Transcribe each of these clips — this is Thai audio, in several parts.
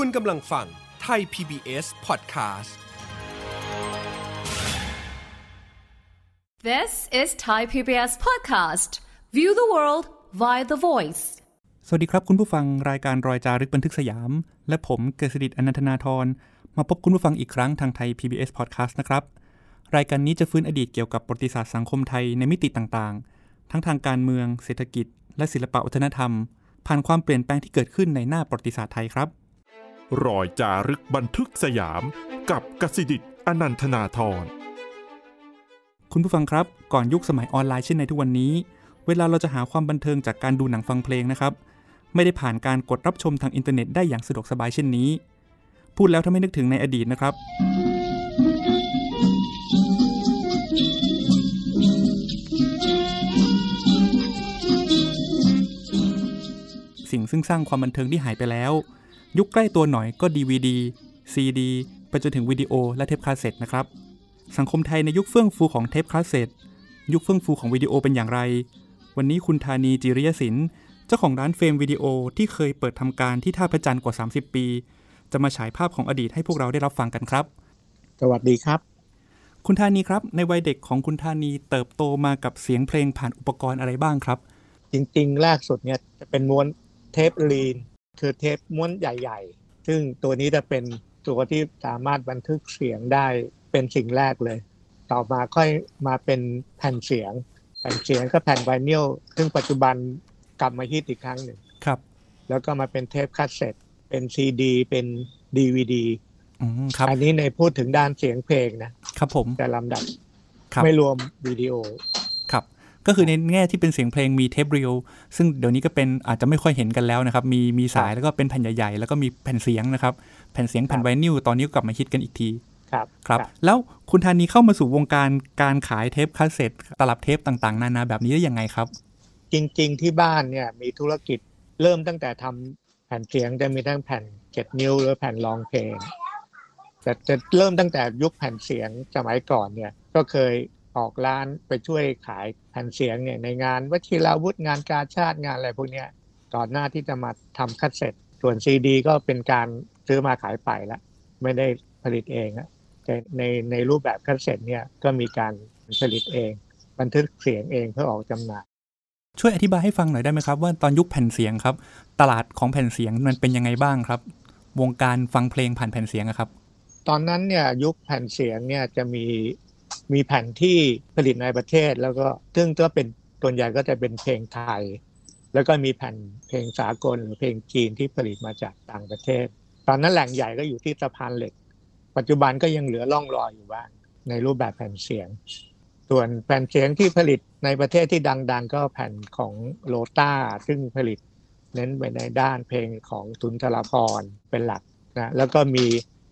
คุณกำลังฟังไทย PBS Podcast This is Thai PBS Podcast. View the world via the voice. สวัสดีครับคุณผู้ฟังรายการรอยจารึกบันทึกสยาม และผมเกษดิตอนันทนาทร มาพบคุณผู้ฟังอีกครั้งทางไทย PBS Podcast นะครับ รายการนี้จะฟื้นอดีตเกี่ยวกับประวัติศาสตร์สังคมไทยในมิติต่างๆ ทั้งทางการเมือง เศรษฐกิจ และศิลปวัฒนธรรม ผ่านความเปลี่ยนแปลงที่เกิดขึ้นในหน้าประวัติศาสตร์ไทยครับ รอยจารึกบันทึกสยาม กับกสิดิตอนันทนาทร คุณผู้ฟังครับ ก่อนยุคสมัยออนไลน์เช่นในทุกวันนี้ เวลาเราจะหาความบันเทิงจากการดูหนังฟังเพลงนะครับ ไม่ได้ผ่านการกดรับชมทางอินเทอร์เน็ตได้อย่างสะดวกสบายเช่นนี้ พูดแล้วถ้าไม่นึกถึงในอดีตนะครับสิ่งซึ่งสร้างความบันเทิงที่หายไปแล้ว ยุคใกล้ตัวหน่อยก็ DVD CD ไปจนถึงวิดีโอและเทปคาสเซ็ตนะครับ สังคมไทยในยุคเฟื่องฟูของเทปคาสเซ็ตยุคเฟื่องฟูของวิดีโอเป็นอย่างไร วันนี้คุณธานีจิริยศิลป์เจ้าของร้านเฟรมวิดีโอที่เคยเปิดทำการที่ท่าพระจันทร์กว่า 30 ปี จะมาฉายภาพของอดีตให้พวกเราได้รับฟังกันครับ สวัสดีครับ คุณธานีครับในวัยเด็กของคุณธานีเติบโตมากับเสียงเพลงผ่านอุปกรณ์อะไรบ้างครับ จริงๆแรกสุดเนี่ยจะเป็นม้วนเทป reel คือเทปม้วนใหญ่ ๆ ซึ่งตัวนี้จะเป็นตัวที่สามารถบันทึกเสียงได้เป็นสิ่งแรกเลย ต่อมาค่อยมาเป็นแผ่นเสียง แผ่นเสียงก็แผ่นไวนิลซึ่งปัจจุบันกลับมาฮิตอีกครั้งหนึ่งครับ แล้วก็มาเป็นเทปคาสเซ็ตเป็นซีดี เป็นดีวดีอืมครับอันนี้ในพูดถึงด้านเสียงเพลงนะครับผมแต่ลำดับครับไม่รวมวิดีโอครับ ก็คือในแง่ที่เป็นเสียงเพลงมีเทป reel ซึ่งเดี๋ยวนี้ก็เป็นอาจจะไม่ค่อยเห็นกันแล้วนะครับ มีมีสายแล้วก็เป็นแผ่นใหญ่ๆ แล้วก็มีแผ่นเสียงนะครับ แผ่นเสียงแผ่นไวนิลตอนนี้ก็กลับมาฮิตกันอีกทีครับครับ แล้วคุณธานีเข้ามาสู่วงการการขายเทปคาสเซ็ตตลับเทปต่างๆ นานาแบบนี้ได้ยังไงครับ จริง ๆ ที่บ้านเนี่ยมีธุรกิจเริ่มตั้งแต่ทำแผ่นเสียงจะมีทั้งแผ่นเจ็ดนิ้วหรือแผ่น long playแต่จะเริ่มตั้งแต่ยุคแผ่นเสียงสมัยก่อนเนี่ย ก็เคย ออกร้านไปช่วยขายแผ่นเสียงเนี่ยในงานวชิราวุธงานกาชาติงานอะไรพวกเนี้ยก่อนหน้าที่จะมาทำคาสเซ็ตส่วนซีดี ก็เป็นการซื้อมาขายไปละไม่ได้ผลิตเองอะแต่ในในรูปแบบคาสเซ็ตเนี่ยก็มีการผลิตเอง บันทึกเสียงเองเพื่อออกจำหน่ายช่วยอธิบายให้ฟังหน่อยได้ไหมครับ ว่าตอนยุคแผ่นเสียงครับ ตลาดของแผ่นเสียงมันเป็นยังไงบ้างครับ วงการฟังเพลงผ่านแผ่นเสียงอะครับ ตอนนั้นเนี่ยยุคแผ่นเสียงเนี่ยจะมี มีแผ่นที่ผลิตในประเทศ แล้วก็ซึ่งก็เป็นส่วนใหญ่ก็จะเป็นเพลงไทย แล้วก็มีแผ่นเพลงสากลหรือเพลงจีนที่ผลิตมาจากต่างประเทศ ตอนนั้นแหล่งใหญ่ก็อยู่ที่สะพานเหล็ก ปัจจุบันก็ยังเหลือร่องรอยอยู่บ้างในรูปแบบแผ่นเสียง ส่วนแผ่นเสียงที่ผลิตในประเทศที่ดัง ๆ ก็แผ่นของโรต้าซึ่งผลิตเน้นไปในด้านเพลงของสุนทราภรณ์เป็นหลักนะแล้วก็มี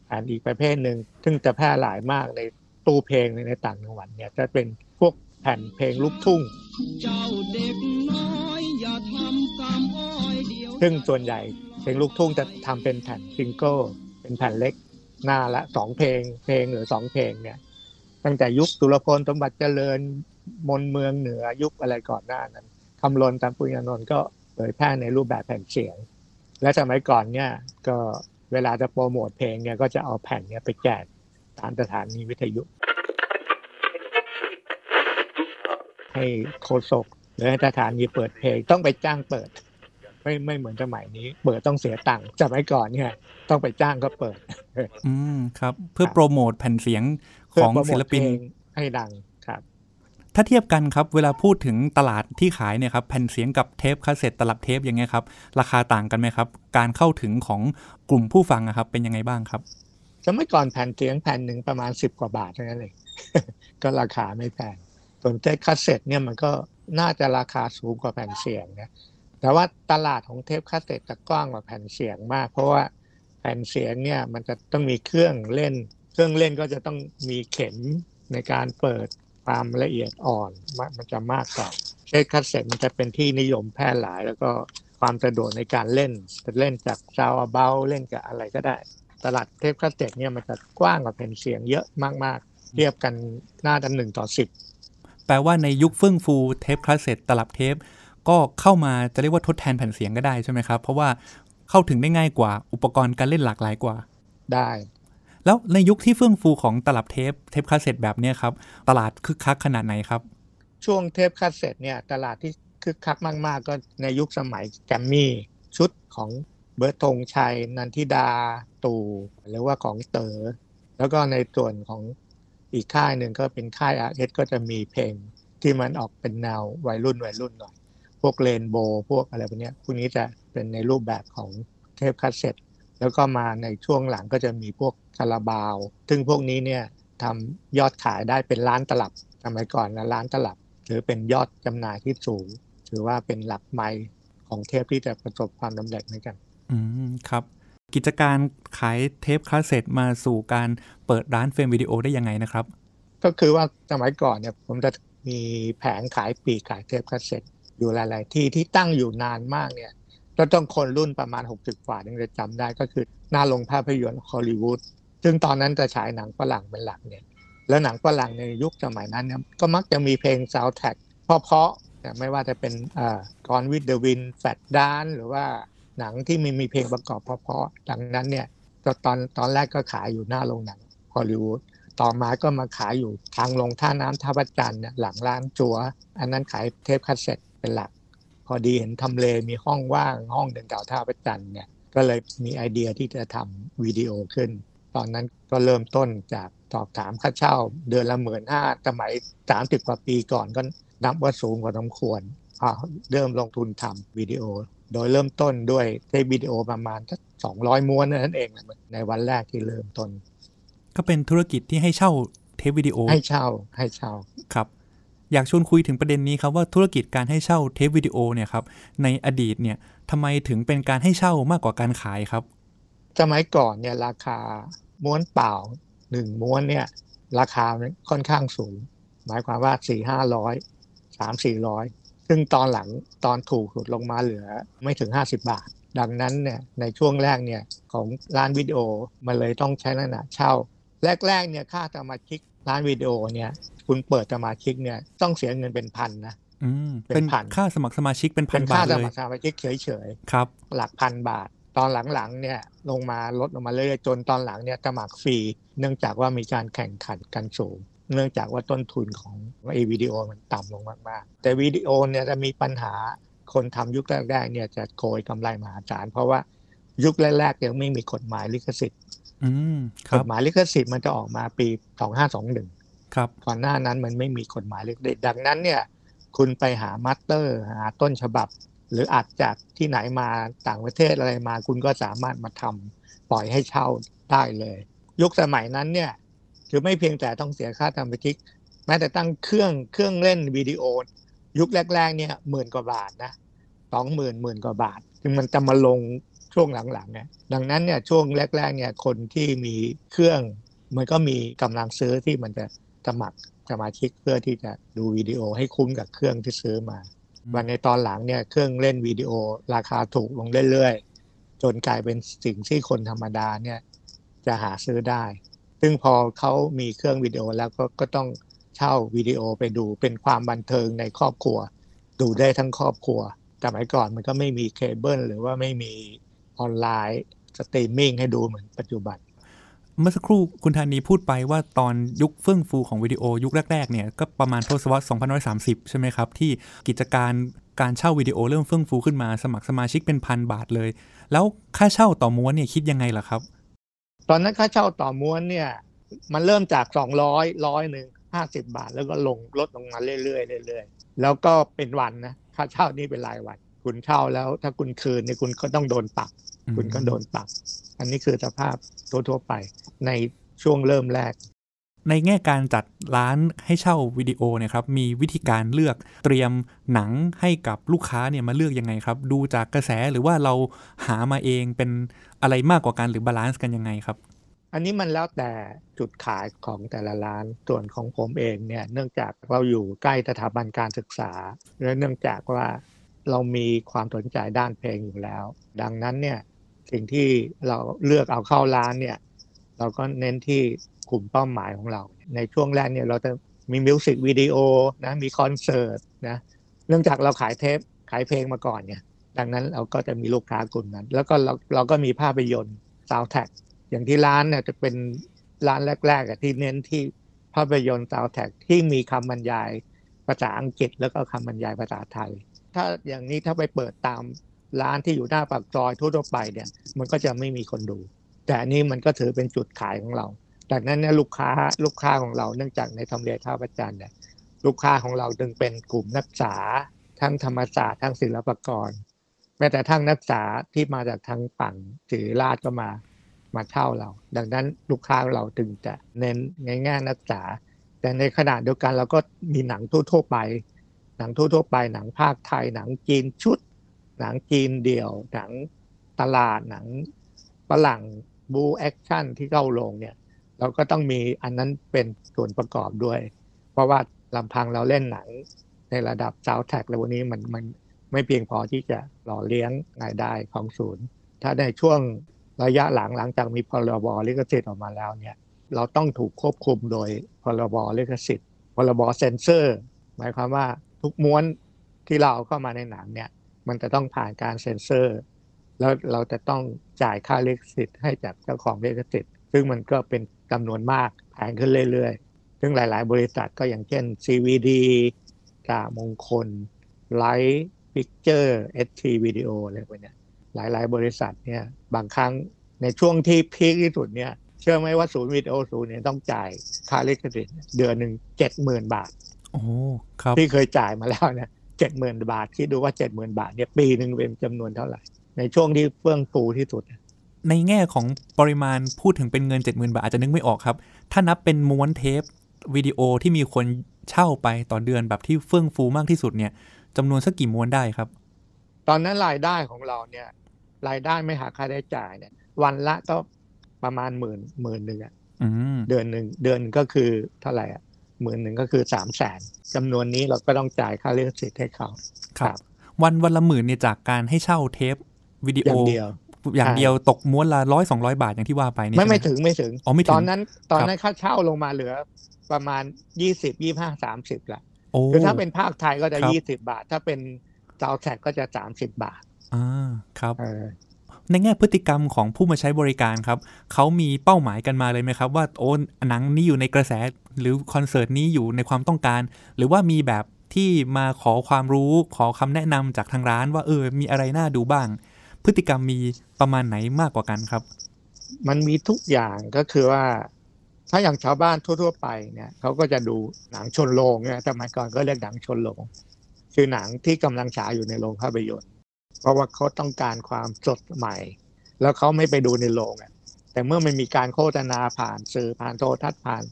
แผ่นอีกประเภทหนึ่งซึ่งจะแพร่หลายมากใน ตู้เพลงในต่างจังหวัดเนี่ยจะเป็นพวกแผ่นเพลงลูกทุ่ง ซึ่งส่วนใหญ่เพลงลูกทุ่งจะทำเป็นแผ่นซิงเกิลเป็นแผ่นเล็กหน้าละสองเพลง เพลงหรือสองเพลงเนี่ย ตั้งแต่ยุคสุรพลสมบัติเจริญมนเมืองเหนือยุคอะไรก่อนหน้านั้นคำลนตามปุญญานนท์ก็เผยแพร่ในรูปแบบแผ่นเสียง และสมัยก่อนเนี่ยก็เวลาจะโปรโมทเพลงเนี่ยก็จะเอาแผ่นเนี่ยไปแจกามสถานีวิทยุ ให้โฆษกหรือให้สถานีเปิดเพลงต้องไปจ้างเปิด ไม่ไม่เหมือนสมัยนี้ เปิดต้องเสียตังค์สมัยก่อนเนี่ย ต้องไปจ้างเขาเปิด อืมครับ เพื่อโปรโมทแผ่นเสียงของเพื่อโปรโมศิลปินเพลงให้ดังครับถ้าเทียบกันครับ เวลาพูดถึงตลาดที่ขายเนี่ยครับแผ่นเสียงกับเทปคาสเซ็ตตลับเทปอย่างเงี้ยครับ ราคาต่างกันไหมครับ การเข้าถึงของกลุ่มผู้ฟังอะครับ เป็นยังไงบ้างครับ สมัยก่อนแผ่นเสียงแผ่นหนึ่งประมาณสิบกว่าบาทเท่านั้นเองก็ราคาไม่แพงส่วนเทปคาสเซ็ตเนี่ยมันก็น่าจะราคาสูงกว่าแผ่นเสียงนะแต่ว่าตลาดของเทปคาสเซ็ตจะกว้างกว่าแผ่นเสียงมาก เพราะว่าแผ่นเสียงเนี่ยมันจะต้องมีเครื่องเล่น เครื่องเล่นก็จะต้องมีเข็มในการเปิดความละเอียดอ่อนมันจะมากกว่าเทปคาสเซ็ตมันจะเป็นที่นิยมแพร่หลาย แล้วก็ความสะดวกในการเล่นจะเล่นจาก Soundabout เล่นกับอะไรก็ได้ ตลาดเทปคาสเซ็ตเนี่ยมันจะกว้างกว่าแผ่นเสียงเยอะมากๆ เทียบกันน่าจะหนึ่งต่อสิบแปลว่าในยุคเฟื่องฟูเทปคาสเซ็ตตลับเทป ก็เข้ามาจะเรียกว่าทดแทนแผ่นเสียงก็ได้ใช่ไหมครับ เพราะว่าเข้าถึงได้ง่ายกว่าอุปกรณ์การเล่นหลากหลายกว่า ได้ แล้วในยุคที่เฟื่องฟูของตลับเทปเทปคาสเซ็ตแบบเนี้ยครับ ตลาดคึกคักขนาดไหนครับ ช่วงเทปคาสเซ็ตเนี่ยตลาดที่คึกคักมาก ๆ ก็ในยุคสมัยแกรมมี่ชุดของ เบิร์ตธงชัย นันทิดาตู่หรือว่าของเต๋อแล้วก็ในส่วนของอีกค่ายหนึ่งก็เป็นค่ายอาร์เอสก็จะมีเพลงที่มันออกเป็นแนววัยรุ่นวัยรุ่นหน่อย พวกเรนโบว์พวกอะไรพวกนี้พวกนี้จะเป็นในรูปแบบของเทปคาสเซ็ตแล้วก็มาในช่วงหลังก็จะมีพวกคาราบาว ซึ่งพวกนี้เนี่ยทำยอดขายได้เป็นล้านตลับสมัยก่อนนะล้านตลับ ถือเป็นยอดจำหน่ายที่สูง ถือว่าเป็นหลักไมล์ของเทปที่จะประสบความสำเร็จเหมือนกัน อืมครับ กิจการขายเทปคาสเซ็ตมาสู่การเปิดร้านเฟรมวิดีโอได้ยังไงนะครับ ก็คือว่าสมัยก่อนเนี่ยผมจะมีแผงขายปลีกขายเทปคาสเซ็ตอยู่หลาย ๆ ที่ที่ตั้งอยู่นานมากเนี่ยก็ต้องคนรุ่นประมาณ 60 กว่าถึงจะจำได้ก็คือหน้าโรงภาพยนตร์ฮอลลีวูดซึ่งตอนนั้นจะฉายหนังฝรั่งเป็นหลักเนี่ย แล้วหนังฝรั่งในยุคสมัยนั้นเนี่ยก็มักจะมีเพลงซาวด์แท็กเพราะๆเนี่ยไม่ว่าจะเป็นอ่า Gone with the Wind Flashdance หรือว่า หนังที่มีมีเพลงประกอบเพราะๆดังนั้นเนี่ยตอนตอนแรกก็ขายอยู่หน้าโรงหนังฮอลลีวูดต่อมาก็มาขายอยู่ทางลงท่าน้ำท่าพระจันทร์เนี่ยหลังร้านจัว อันนั้นขายเทปคาสเซ็ตเป็นหลัก พอดีเห็นทำเลมีห้องว่างห้องเดินแถวท่าพระจันทร์เนี่ยก็เลยมีไอเดียที่จะทำวิดีโอขึ้น ตอนนั้นก็เริ่มต้นจากสอบถามค่าเช่า เดือนละหมื่นห้าสมัยสามสิบกว่าปีก่อนก็นับว่าสูงกว่าสมควรเริ่มลงทุนทำวิดีโอ โดยเริ่มต้นด้วยเทปวิดีโอประมาณสักสองร้อยม้วนนั่นเองในวันแรกที่เริ่มต้น ก็เป็นธุรกิจที่ให้เช่าเทปวิดีโอ ให้เช่าให้เช่าครับ อยากชวนคุยถึงประเด็นนี้ครับว่าธุรกิจการให้เช่าเทปวิดีโอเนี่ยครับในอดีตเนี่ยทำไมถึงเป็นการให้เช่ามากกว่าการขายครับ สมัยก่อนเนี่ยราคาม้วนเปล่าหนึ่งม้วนเนี่ย ราคามันค่อนข้างสูง หมายความว่าสี่ห้าร้อยสามสี่ร้อย ซึ่งตอนหลังตอนถูกสุดลงมาเหลือไม่ถึง 50 บาท ดังนั้นเนี่ยในช่วงแรกเนี่ยของร้านวิดีโอมันเลยต้องใช้ลักษณะเช่า แรกๆเนี่ยค่าสมาชิกร้านวิดีโอเนี่ยคุณเปิดสมาชิกเนี่ยต้องเสียเงินเป็นพันนะอืมเป็นเป็นพันค่าสมัครสมาชิกเป็นพัเป็นนบาค่าทสเลยมัครสมาชิกเฉยๆครับ หลักพันบาท ตอนหลังๆเนี่ยลงมาลดลงมาเรื่อยๆจนตอนหลังเนี่ยสมัครฟรีเนื่องจากว่ามีการแข่งขันกันสูง เนื่องจากว่าต้นทุนของไอวิดีโอมันต่ำลงมากๆ แต่วิดีโอเนี่ยจะมีปัญหาคนทำยุคแรกๆเนี่ยจะโกยกำไรมหาศาลเพราะว่ายุคแรกๆยังไม่มีกฎหมายลิขสิทธิ์อืมคกรัฎบหมายลิขสิทธิ์มันจะออกมาปี 2521 ครับก่อนหน้านั้นมันไม่มีกฎหมายลิขสิทธิ์ดังนั้นเนี่ยคุณไปหามาสเตอร์หาต้นฉบับ หรืออัดจากที่ไหนมาต่างประเทศอะไรมา คุณก็สามารถมาทำปล่อยให้เช่าได้เลย ยุคสมัยนั้นเนี่ย คือไม่เพียงแต่ต้องเสียค่าทำบันทึกแม้แต่ตั้งเครื่องเครื่องเล่นวิดีโอ ยุคแรก ๆ เนี่ยหมื่นกว่าบาทนะสองหมื่นหมื่นกว่าบาทคือมันจะมาลงช่วงหลังๆเนี่ยดังนั้นเนี่ยช่วงแรก ๆ เนี่ยคนที่มีเครื่องมันก็มีกำลังซื้อที่มันจะสมัครสมาชิกเพื่อที่จะดูวิดีโอให้คุ้มกับเครื่องที่ซื้อมาวันในตอนหลังเนี่ยเครื่องเล่นวิดีโอราคาถูกลงเรื่อยๆจนกลายเป็นสิ่งที่คนธรรมดาเนี่ยจะหาซื้อได้ ซึ่งพอเขามีเครื่องวิดีโอแล้วก็ก็ต้องเช่าวิดีโอไปดูเป็นความบันเทิงในครอบครัว ดูได้ทั้งครอบครัวสมัยก่อนมันก็ไม่มีเคเบิลหรือว่าไม่มีออนไลน์สตรีมมิ่งให้ดูเหมือนปัจจุบัน เมื่อสักครู่คุณธานีพูดไปว่าตอนยุคเฟื่องฟูของวิดีโอยุคแรกๆเนี่ยก็ประมาณทศวรรษ2530 ใช่ไหมครับ ที่กิจการการเช่าวิดีโอเริ่มเฟื่องฟูขึ้นมาสมัครสมาชิกเป็นพันบาทเลย แล้วค่าเช่าต่อม้วนเนี่ยคิดยังไงล่ะครับ ตอนนั้นค่าเช่าต่อม้วนเนี่ย มันเริ่มจากสองร้อยร้อยหนึ่งห้าสิบบาท แล้วก็ลงลดลงมาเรื่อยๆเรื่อยๆแล้วก็เป็นวันนะค่าเช่านี่เป็นรายวัน คุณเช่าแล้ว ถ้าคุณคืนเนี่ยคุณก็ต้องโดนปรับคุณก็โดนปรับ อันนี้คือสภาพทั่วๆไปในช่วงเริ่มแรก ในแง่การจัดร้านให้เช่าวิดีโอเนี่ยครับมีวิธีการเลือกเตรียมหนังให้กับลูกค้าเนี่ยมาเลือกยังไงครับ ดูจากกระแสหรือว่าเราหามาเองเป็นอะไรมากกว่ากันหรือ balance กันยังไงครับ อันนี้มันแล้วแต่จุดขายของแต่ละร้านส่วนของผมเองเนี่ยเนื่องจากเราอยู่ใกล้สถาบันการศึกษา และเนื่องจากว่าเรามีความสนใจด้านเพลงอยู่แล้ว ดังนั้นเนี่ยสิ่งที่เราเลือกเอาเข้าร้านเนี่ยเราก็เน้นที่ กลุ่มเป้าหมายของเรา ในช่วงแรกเนี่ยเราจะมีมิวสิกวิดีโอนะมีคอนเสิร์ตนะเนื่องจากเราขายเทปขายเพลงมาก่อนเนี่ยดังนั้นเราก็จะมีลูกค้ากลุ่มนั้น แล้วก็เราเราก็มีภาพยนตร์ซาวแท็กอย่างที่ร้านเนี่ยจะเป็นร้านแรกๆที่เน้นที่ภาพยนตร์ซาวแท็กที่มีคำบรรยายภาษาอังกฤษแล้วก็คำบรรยายภาษาไทย ถ้าอย่างนี้ถ้าไปเปิดตามร้านที่อยู่หน้าปากซอยทั่วๆไปเนี่ย มันก็จะไม่มีคนดู แต่อันนี้มันก็ถือเป็นจุดขายของเรา ดังนั้นเนี่ยลูกค้าลูกค้าของเราเนื่องจากในทำเลท่าประจันเนี่ยลูกค้าของเราจึงเป็นกลุ่มนักศึกษาทั้งธรรมศาสตร์ทั้งศิลปากร แม้แต่ทั้งนักศึกษาที่มาจากทางฝั่งถือราชก็มามาเช่าเรา ดังนั้นลูกค้าเราจึงจะเน้นในแง่นักศึกษา แต่ในขณะเดียวกันเราก็มีหนังทั่วๆไป หนังทั่วๆไป หนังพากย์ไทย หนังจีนชุด หนังจีนเดี่ยว หนังตลาดหนังฝรั่งบู๊ action ที่เข้าโรงเนี่ย เราก็ต้องมีอันนั้นเป็นส่วนประกอบด้วย เพราะว่าลำพังเราเล่นหนังในระดับซาวแท็กแล้ววันนี้มันมันไม่เพียงพอที่จะหล่อเลี้ยงรายได้ของศูนย์ ถ้าในช่วงระยะหลังหลังจากมีพรบลิขสิทธิ์ออกมาแล้วเนี่ย เราต้องถูกควบคุมโดยพรบลิขสิทธิ์พรบเซนเซอร์ หมายความว่าทุกม้วนที่เราเอาเข้ามาในหนังเนี่ย มันจะต้องผ่านการเซ็นเซอร์ แล้วเราจะต้องจ่ายค่าลิขสิทธิ์ให้จากเจ้าของลิขสิทธิ์ ซึ่งมันก็เป็นจำนวนมากแพงขึ้นเรื่อยๆ ซึ่งหลาย ๆ บริษัทก็อย่างเช่น CVD กามงคล Light Picture ST Video อะไรพวกเนี้ยหลาย ๆ บริษัทเนี่ยบางครั้งในช่วงที่พีคที่สุดเนี่ยเชื่อไหมว่าศูนย์วิดีโอศูนย์เนี่ยต้องจ่ายค่าลิขสิทธิ์เดือนหนึ่งเจ็ดหมื่นบาทโอ้ครับที่เคยจ่ายมาแล้วเนี่ยเจ็ดหมื่นบาทคิดดูว่าเจ็ดหมื่นบาทเนี่ยปีหนึ่งเป็นจำนวนเท่าไหร่ ในช่วงที่เฟื่องฟูที่สุด ในแง่ของปริมาณพูดถึงเป็นเงิน 70,000 บาทอาจจะนึกไม่ออกครับ ถ้านับเป็นม้วนเทปวิดีโอที่มีคนเช่าไปต่อเดือนแบบที่เฟื่องฟูมากที่สุดเนี่ยจำนวนสักกี่ม้วนได้ครับ ตอนนั้นรายได้ของเราเนี่ย รายได้ไม่หักค่าใช้จ่ายเนี่ย วันละก็ประมาณหมื่นหมื่นหนึ่งอะอืมเดือนหนึ่งเดือนก็คือเท่าไหร่อะหมื่นหนึ่งก็คือสามแสนจำนวนนี้เราก็ต้องจ่ายค่าลิขสิทธิ์ให้เขาครับ วันวันละหมื่นเนี่ยจากการให้เช่าเทปวิดีอโอย่างเดียว อย่างเดียวตกม้วนละร้อยสองร้อยบาทอย่างที่ว่าไปเนี่ยไม่ใช่หไม่ถึงไม่ถึงอ๋อไม่ถึงตอนนั้นตอนนั้นค่าเช่าลงมาเหลือประมาณยี่สิบยี่ห้าสามสิบละโอ้คือถ้าเป็นภาคไทยก็จะครับยี่สิบาท ถ้าเป็นซาวแท็กก็จะสามสิบบาทอ่าครับเออในแง่พฤติกรรมของผู้มาใช้บริการครับ เขามีเป้าหมายกันมาเลยไหมครับ ว่าโอ้หนังนี้อยู่ในกระแสหรือคอนเสิร์ตนี้อยู่ในความต้องการ หรือว่ามีแบบที่มาขอความรู้ขอคำแนะนำจากทางร้านว่าเออมีอะไรน่าดูบ้าง พฤติกรรมมีประมาณไหนมากกว่ากันครับ มันมีทุกอย่างก็คือว่า ถ้าอย่างชาวบ้านทั่ว ๆ ไปเนี่ยเขาก็จะดูหนังชนโรงเนี่ยสมัยก่อนก็เรียกหนังชนโรงคือหนังที่กำลังฉายอยู่ในโรงภาพยนตร์ เพราะว่าเขาต้องการความสดใหม่ แล้วเขาไม่ไปดูในโรงอะแต่เมื่อมันมีการโฆษณาผ่านสื่อผ่านโทรทัศน์ผ่าน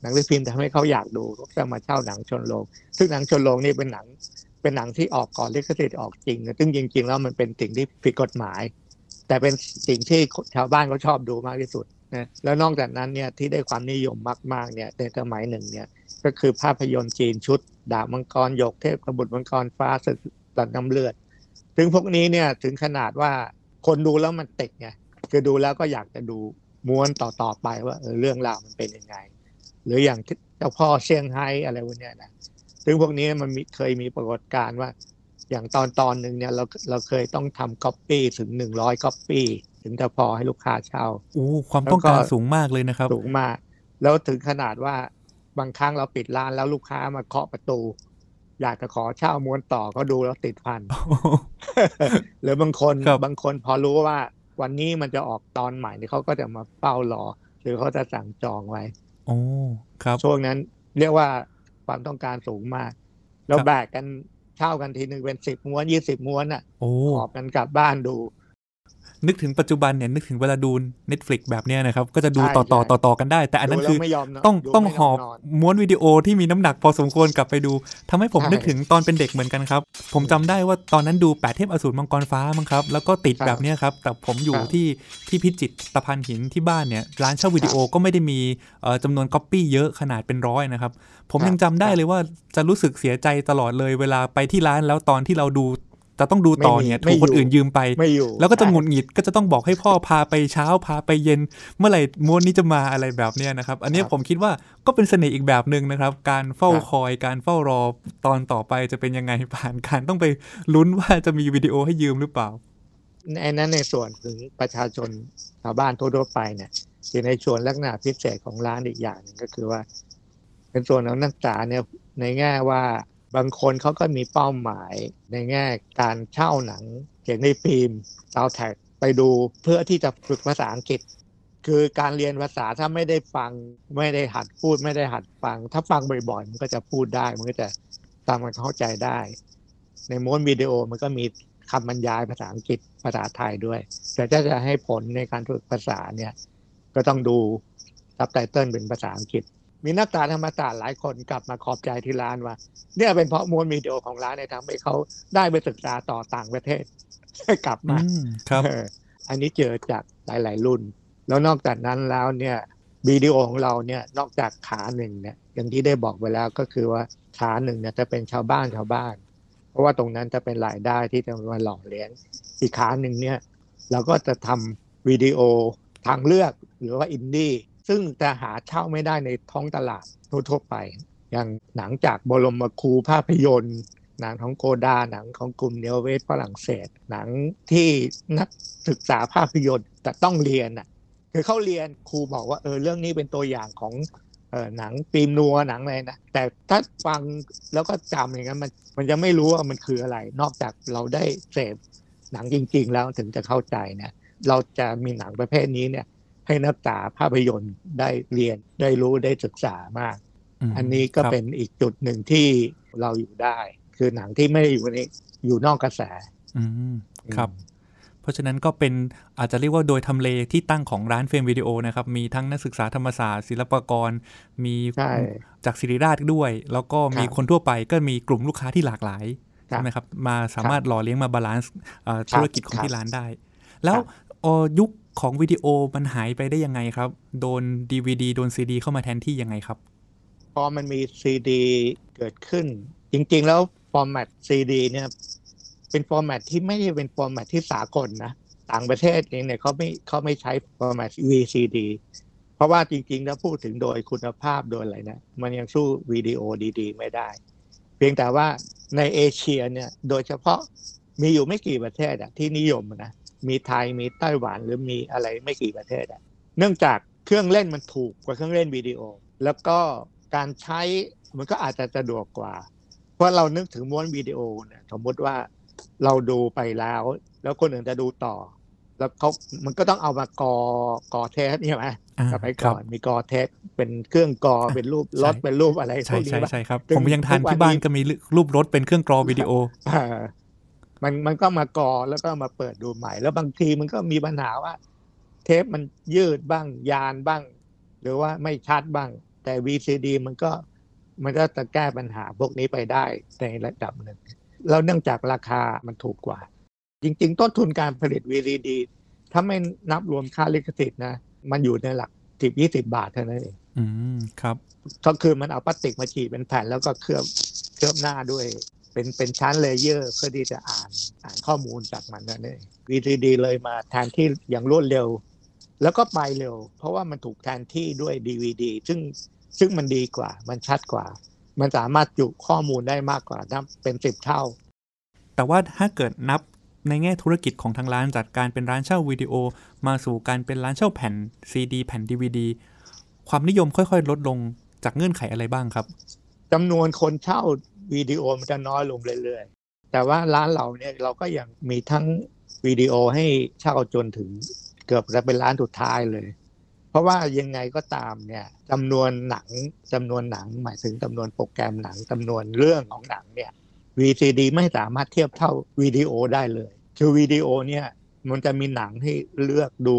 หนังสือพิมพ์ทำให้เขาอยากดูเขาจะมาเช่าหนังชนโรงซึ่งหนังชนโรงนี่เป็นหนัง เป็นหนังที่ออกก่อนลิขสิทธิ์ออกจริงนะซึ่งจริง ๆ แล้วมันเป็นสิ่งที่ผิดกฎหมาย แต่เป็นสิ่งที่ชาวบ้านเขาชอบดูมากที่สุดนะแล้วนอกจากนั้นเนี่ยที่ได้ความนิยมมากๆเนี่ยในสมัยหนึ่งเนี่ยก็คือภาพยนตร์จีนชุด ดาบมังกรหยกเทพกบุตรมังกรฟ้าศึกตัดน้ำเลือด ถึงพวกนี้เนี่ยถึงขนาดว่าคนดูแล้วมันติดไงคือดูแล้วก็อยากจะดูม้วนต่อๆไปว่าเออเรื่องราวมันเป็นยังไง หรืออย่างเจ้าพ่อเซี่ยงไฮ้อะไรพวกเนี้ยนะ ซึ่งพวกนี้มันมีเคยมีปรากฏการณ์ว่า อย่างตอนตอนหนึ่งเนี่ยเราเราเคยต้องทำก๊อปปี้ถึงหนึ่งร้อยก๊อปปี้ถึงจะพอให้ลูกค้าเช่าโอ้ความต้องการแล้วก็สูงมากเลยนะครับ สูงมาก แล้วถึงขนาดว่าบางครั้งเราปิดร้านแล้วลูกค้ามาเคาะประตู อยากจะขอเช่าม้วนต่อเขาดูแล้วติดพันหรือบางคนครับบางคนพอรู้ว่าวันนี้มันจะออกตอนใหม่นี่เขาก็จะมาเฝ้ารอ หรือเขาจะสั่งจองไว้โอ้ครับช่วงนั้นเรียกว่า ความต้องการสูงมาก แล้วครับแบกกันเช่ากันทีหนึ่งเป็นสิบม้วนยี่สิบม้วนอะโอ้หอบกันกลับบ้านดู นึกถึงปัจจุบันเนี่ยนึกถึงเวลาดู Netflix แบบเนี้ยนะครับ ก็จะดูใช่ต่อต่อใช่ต่อต่อกันได้ แต่อันนั้นดูคือแล้วไม่ยอมนนต้องดูต้องไม่ยหอบนอนม้วนวิดีโอที่มีน้ำหนักพอสมควรกลับไปดูทำให้ผมใช่นึกถึงตอนเป็นเด็กเหมือนกันครับ ผมจำได้ว่าตอนนั้นดูแปดเทพอสูรมังกรฟ้ามั้งครับ แล้วก็ติดครับแบบเนี้ยครับ แต่ผมอยู่ครับที่ที่พิจิตรตะพานหินที่บ้านเนี่ยร้านเช่าวิดีโอก็ไม่ได้มีเอ่อจำนวนก๊อปปี้เยอะขนาดเป็นร้อยนะครับ ผมครับยังจำได้ครับเลยว่าจะรู้สึกเสียใจตลอดเลยเวลาไปที่ร้านแล้วตอนที่เราดู แต่ต้องดูต่อเนี่ยไม่ถูมีกคนอื่นยืมไปไม่อยู่แล้วก็จะหงุดหงิดก็จะต้องบอกให้พ่อพาไปเช้าพาไปเย็น เมื่อไหร่ม้วนนี้จะมาอะไรแบบเนี้ยนะครับ อันนี้ผมคิดว่าก็เป็นเสน่ห์อีกแบบหนึ่งนะครับ การเฝ้าคอยการเฝ้ารอตอนต่อไปจะเป็นยังไงผ่านการต้องไปลุ้นว่าจะมีวิดีโอให้ยืมหรือเปล่าในนั้นในส่วนถึงประชาชนชาวบ้านทั่วๆไปเนี่ยอยู่ในส่วนลักษณะพิเศษของร้านอีกอย่างหนึ่งก็คือว่า เป็นส่วนของนักศึกษาเนี่ยในแง่ว่า บางคนเขาก็มีเป้าหมายในแง่การเช่าหนังเขียนในฟิล์มซาวแท็กไปดูเพื่อที่จะฝึกภาษาอังกฤษ คือการเรียนภาษาถ้าไม่ได้ฟังไม่ได้หัดพูดไม่ได้หัดฟัง ถ้าฟังบ่อยๆมันก็จะพูดได้ มันก็จะตามมันเข้าใจได้ ในม้วนวิดีโอมันก็มีคำบรรยายภาษาอังกฤษภาษาไทยด้วย แต่ถ้าจะให้ผลในการฝึกภาษาเนี่ย ก็ต้องดูซับไตเติลเป็นภาษาอังกฤษ มีนักศึกษาธรรมศาสตร์หลายคนกลับมาขอบใจที่ร้านว่า เนี่ยเป็นเพราะม้วนวิดีโอของร้านเนี่ยทำให้เขาได้ไปศึกษาต่อต่างประเทศกลับอืมามครับเอออันนี้เจอจากหลาย ๆ รุ่น แล้วนอกจากนั้นแล้วเนี่ยวิดีโอของเราเนี่ยนอกจากขาหนึ่งเนี่ยอย่างที่ได้บอกไปแล้วก็คือว่าขาหนึ่งเนี่ยจะเป็นชาวบ้านชาวบ้าน เพราะว่าตรงนั้นจะเป็นรายได้ที่จะมาหล่อเลี้ยงอีกขาหนึ่งเนี่ยเราก็จะทำวิดีโอทางเลือกหรือว่าอินดี้ ซึ่งจะหาเช่าไม่ได้ในท้องตลาดทั่วๆไป อย่างหนังจากบรมครูภาพยนตร์ หนังของโกดาร์หนังของกลุ่ม New Wave ฝรั่งเศส หนังที่นักศึกษาภาพยนตร์แต่ต้องเรียนอะคือเขาเรียนครูบอกว่าเออเรื่องนี้เป็นตัวอย่างของเออหนังฟิล์มนัวหนังอะไรนะแต่ถ้าฟังแล้วก็จำอย่างนั้นมันมันจะไม่รู้ว่ามันคืออะไร นอกจากเราได้เสพหนังจริง ๆ แล้วถึงจะเข้าใจเนี่ยเราจะมีหนังประเภทนี้เนี่ย ให้นักศึกษาภาพยนตร์ได้เรียนได้รู้ได้ศึกษามากมอันนี้ก็ครับเป็นอีกจุดหนึ่งที่เราอยู่ได้ คือหนังที่ไม่ได้อยู่ในอยู่นอกกระแสอืมครับเพราะฉะนั้นก็เป็นอาจจะเรียกว่าโดยทำเลที่ตั้งของร้านเฟรมวิดีโอนะครับ มีทั้งนักศึกษาธรรมศาสตร์ ศิลปากร มีใช่จากศิริราชด้วย แล้วก็มีครับคนทั่วไปก็มีกลุ่มลูกค้าที่หลากหลายครับใช่ไหมครับมาสามารถหล่อเลี้ยงมา balance เอ่อครับธุรกิจของครับที่ร้านได้ แล้วครับเอ่อยุค ของวิดีโอมันหายไปได้ยังไงครับ โดน DVD โดนซีดีเข้ามาแทนที่ยังไงครับ พอมันมีซีดีเกิดขึ้น จริง ๆ แล้ว format ซีดีเนี่ยเป็น format ที่ไม่ได้เป็น format ที่สากลนะต่างประเทศเองเนี่ยเขาไม่เขาไม่ใช้ format VCD เพราะว่าจริงๆแล้วพูดถึงโดยคุณภาพโดยอะไรนะมันยังสู้วิดีโอดีๆ ไม่ได้ เพียงแต่ว่าในเอเชียเนี่ยโดยเฉพาะมีอยู่ไม่กี่ประเทศอะที่นิยมนะ มีไทยมีไต้หวันหรือมีอะไรไม่กี่ประเทศอะเนื่องจากเครื่องเล่นมันถูกกว่าเครื่องเล่นวิดีโอ แล้วก็การใช้มันก็อาจจะสะดวกกว่า เพราะเรานึกถึงม้วนวิดีโอเนี่ยสมมติว่าเราดูไปแล้ว แล้วคนอื่นจะดูต่อ แล้วเขามันก็ต้องเอามากอกอเทสใช่ไหมอ่าสมัยครัก่บอนมีกอเทสเป็นเครื่องกอเป็นรูปรถใช่เป็นรูปอะไรพใช่วกนี้ใช่ป่ะใช่ครับซึ่งผมยังทานทุกวันที่บ้านนี้ก็มีรูปรถเป็นเครื่องกรอวิดีโอเออ มันมันก็มากอแล้วก็มาเปิดดูใหม่ แล้วบางทีมันก็มีปัญหาว่า เทปมันยืดบ้างยานบ้าง หรือว่าไม่ชัดบ้าง แต่ VCD มันก็มันก็จะแก้ปัญหาพวกนี้ไปได้ในระดับหนึ่งแล้วเนื่องจากราคามันถูกกว่า จริง ๆ ต้นทุนการผลิต VCD ถ้าไม่นับรวมค่าลิขสิทธิ์นะ มันอยู่ในหลักสิบยี่สิบบาทเท่านั้นเองอืมครับ ก็คือมันเอาพลาสติกมาฉีดเป็นแผ่นแล้วก็เคลือบเคลือบหน้าด้วย เป็นเป็นชั้น layer เพื่อที่จะอ่านอ่านข้อมูลจากมันนั่นเอง VCD เลยมาแทนที่อย่างรวดเร็ว แล้วก็ไปเร็ว เพราะว่ามันถูกแทนที่ด้วย DVD ซึ่งซึ่งมันดีกว่า มันชัดกว่า มันสามารถจุข้อมูลได้มากกว่านับเป็นสิบเท่า แต่ว่าถ้าเกิดนับในแง่ธุรกิจของทางร้านจากการเป็นร้านเช่าวิดีโอ มาสู่การเป็นร้านเช่าแผ่นซีดีแผ่น DVD ความนิยมค่อยๆ ลดลงจากเงื่อนไขอะไรบ้างครับจำนวนคนเช่า วิดีโอมันจะน้อยลงเรื่อยๆ แต่ว่าร้านเราเนี่ยเราก็ยังมีทั้งวิดีโอให้เช่าจนถึงเกือบจะเป็นร้านสุดท้ายเลย เพราะว่ายังไงก็ตามเนี่ยจำนวนหนังจำนวนหนัง หมายถึงจำนวนโปรแกรมหนังจำนวนเรื่องของหนังเนี่ย VCD ไม่สามารถเทียบเท่าวิดีโอได้เลยคือวิดีโอเนี่ยมันจะมีหนังให้เลือกดู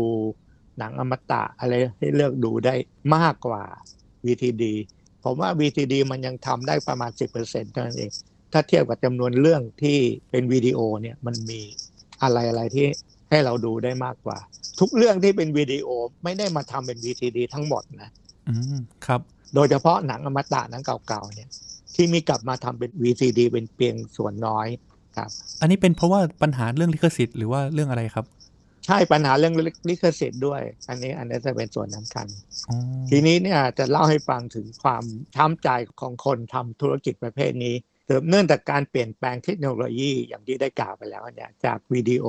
หนังอมตะอะไรให้เลือกดูได้มากกว่า VCD ผมว่า VCD มันยังทำได้ประมาณ 10%เท่านั้นเอง ถ้าเทียบกับจำนวนเรื่องที่เป็นวิดีโอเนี่ยมันมีอะไรอะไรที่ให้เราดูได้มากกว่า ทุกเรื่องที่เป็นวิดีโอไม่ได้มาทำเป็น VCD ทั้งหมดนะอืมครับโดยเฉพาะหนังอมตะหนังเก่าๆเนี่ยที่มีกลับมาทำเป็น VCD เป็นเพียงส่วนน้อยครับ อันนี้เป็นเพราะว่าปัญหาเรื่องลิขสิทธิ์หรือว่าเรื่องอะไรครับ ใช่ปัญหาเรื่องลิขสิทธิ์ด้วย อันนี้อันนี้จะเป็นส่วนสำคัญอ๋อทีนี้เนี่ยจะเล่าให้ฟังถึงความช้ำใจของคนทำธุรกิจประเภทนี้เนื่องจากการเปลี่ยนแปลงเทคโนโลยีอย่างที่ได้กล่าวไปแล้วเนี่ยจากวิดีโอ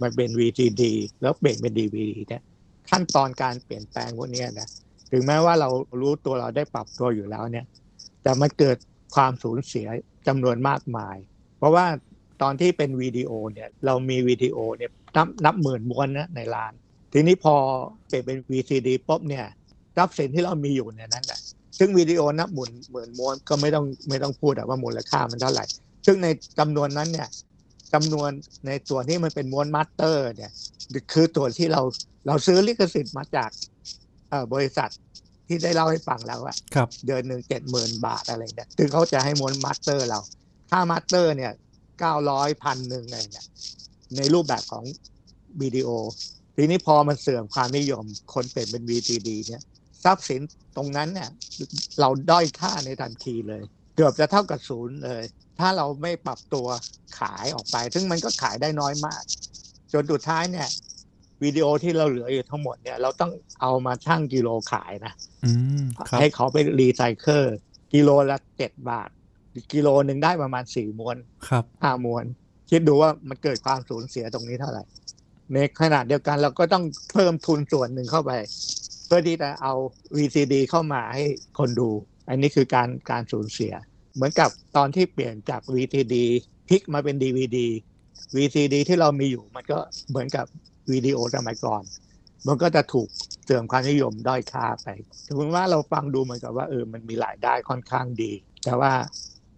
มาเป็น VCD แล้วเปลี่ยนเป็น DVD เนี่ยขั้นตอนการเปลี่ยนแปลงพวกเนี้ยนะถึงแม้ว่าเรารู้ตัวเราได้ปรับตัวอยู่แล้วเนี่ย แต่มันเกิดความสูญเสียจำนวนมากมาย เพราะว่าตอนที่เป็นวิดีโอเนี่ยเรามีวิดีโอเนี่ย นับนับหมื่นม้วนนะในร้าน ทีนี้พอเปลี่ยนเป็น VCD ปุ๊บเนี่ยทรัพย์สินที่เรามีอยู่ในนั้นแหละซึ่งวิดีโอนับหมื่นหมื่นม้วนก็ไม่ต้องไม่ต้องพูดว่ามูลค่ามันเท่าไหร่ ซึ่งในจำนวนนั้นเนี่ยจำนวนในส่วนที่มันเป็นม้วน master เนี่ย คือตัวที่เราเราซื้อลิขสิทธิ์มาจากบริษัทที่ได้เล่าให้ฟังแล้วอะครับเดือนหนึ่งเจ็ดหมื่นบาทอะไรเนี่ยซึ่งเขาจะให้ม้วน master เราค่า master เนี่ยเก้าร้อยพันหนึ่งอะไรเนี่ย ในรูปแบบของวิดีโอ ทีนี้พอมันเสื่อมความนิยม คนเปลี่ยนเป็น VCD เนี่ยทรัพย์สินตรงนั้นเนี่ยเราด้อยค่าในทันทีเลย เกือบจะเท่ากับศูนย์เลย ถ้าเราไม่ปรับตัวขายออกไป ซึ่งมันก็ขายได้น้อยมาก จนสุดท้ายเนี่ยวิดีโอที่เราเหลืออยู่ทั้งหมดเนี่ยเราต้องเอามาชั่งกิโลขายนะอืมครับให้เขาไปรีไซเคิลกิโลละเจ็ดบาท กิโลหนึ่งได้ประมาณสี่มวนครับห้ามวน คิดดูว่ามันเกิดความสูญเสียตรงนี้เท่าไหร่ ในขณะเดียวกันเราก็ต้องเพิ่มทุนส่วนหนึ่งเข้าไป เพื่อที่จะเอา VCD เข้ามาให้คนดู อันนี้คือการการสูญเสีย เหมือนกับตอนที่เปลี่ยนจาก VCD พลิกมาเป็น DVD VCD ที่เรามีอยู่มันก็เหมือนกับวิดีโอสมัยก่อน มันก็จะถูกเสื่อมความนิยมด้อยค่าไป ถึงว่าเราฟังดูเหมือนกับว่าเออ มันมีรายได้ค่อนข้างดี แต่ว่า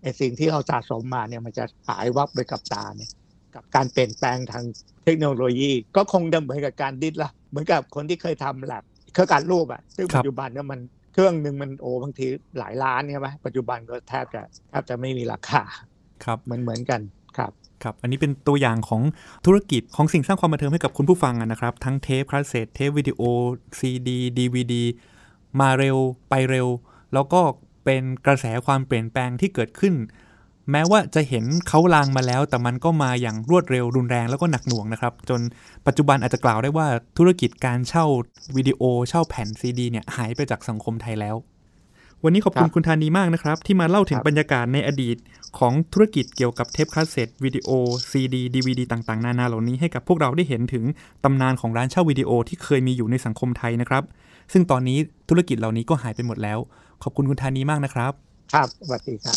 ไอ้สิ่งที่เราสะสมมาเนี่ยมันจะหายวับไปกับตาเนี่ย กับการเปลี่ยนแปลงทางเทคโนโลยี ก็คงจะเหมือนกับการดิ้นละเหมือนกับคนที่เคยทำแลบเครื่องการรูปอะซึ่งครัปับจจุบันเนี่ยมันเครื่องหนึ่งมันโอ้บางทีหลายล้านใช่ไหมปัจจุบันก็แทบจะแทบจะไม่มีราคาครับเหมือนเหมือนกันครับครับ อันนี้เป็นตัวอย่างของธุรกิจของสิ่งสร้างความบันเทิงให้กับคุณผู้ฟังอะนะครับ ทั้งเทปคาสเซ็ตเทปวิดีโอซีดีดีวีดีมาเร็วไปเร็ว แล้วก็ เป็นกระแสความเปลี่ยนแปลงที่เกิดขึ้น แม้ว่าจะเห็นเค้าลางมาแล้ว แต่มันก็มาอย่างรวดเร็วรุนแรงแล้วก็หนักหน่วงนะครับ จนปัจจุบันอาจจะกล่าวได้ว่าธุรกิจการเช่าวิดีโอเช่าแผ่นซีดีเนี่ยหายไปจากสังคมไทยแล้ว วันนี้ขอบคุณคุณธานีมากนะครับ ที่มาเล่าถึงบบรรยากาศในอดีต ของธุรกิจเกี่ยวกับเทปคาสเซ็ตวิดีโอซีดีดีวีดีต่างๆ นานาเหล่านี้ให้กับพวกเราได้เห็นถึงตำนานของร้านเช่าวิดีโอที่เคยมีอยู่ในสังคมไทยนะครับซึ่งตอนนี้ธุรกิจเหล่านี้ก็หายไปหมดแล้ว ขอบคุณคุณธานีมากนะครับ ครับสวัสดีครับ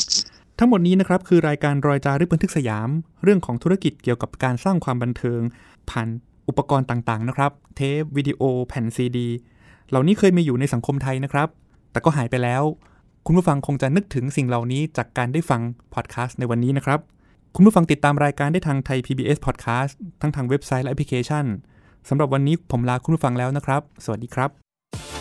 ทั้งหมดนี้นะครับคือรายการรอยจารึกบันทึกสยาม เรื่องของธุรกิจเกี่ยวกับการสร้างความบันเทิง ผ่านอุปกรณ์ต่างๆนะครับ เทปวิดีโอ แผ่นซีดี เหล่านี้เคยมีอยู่ในสังคมไทยนะครับ แต่ก็หายไปแล้ว คุณผู้ฟังคงจะนึกถึงสิ่งเหล่านี้จากการได้ฟังพอดแคสต์ในวันนี้นะครับคุณผู้ฟังติดตามรายการได้ทางไทย PBS Podcast ทั้งทางเว็บไซต์และแอปพลิเคชันสำหรับวันนี้ผมลาคุณผู้ฟังแล้วนะครับ สวัสดีครับ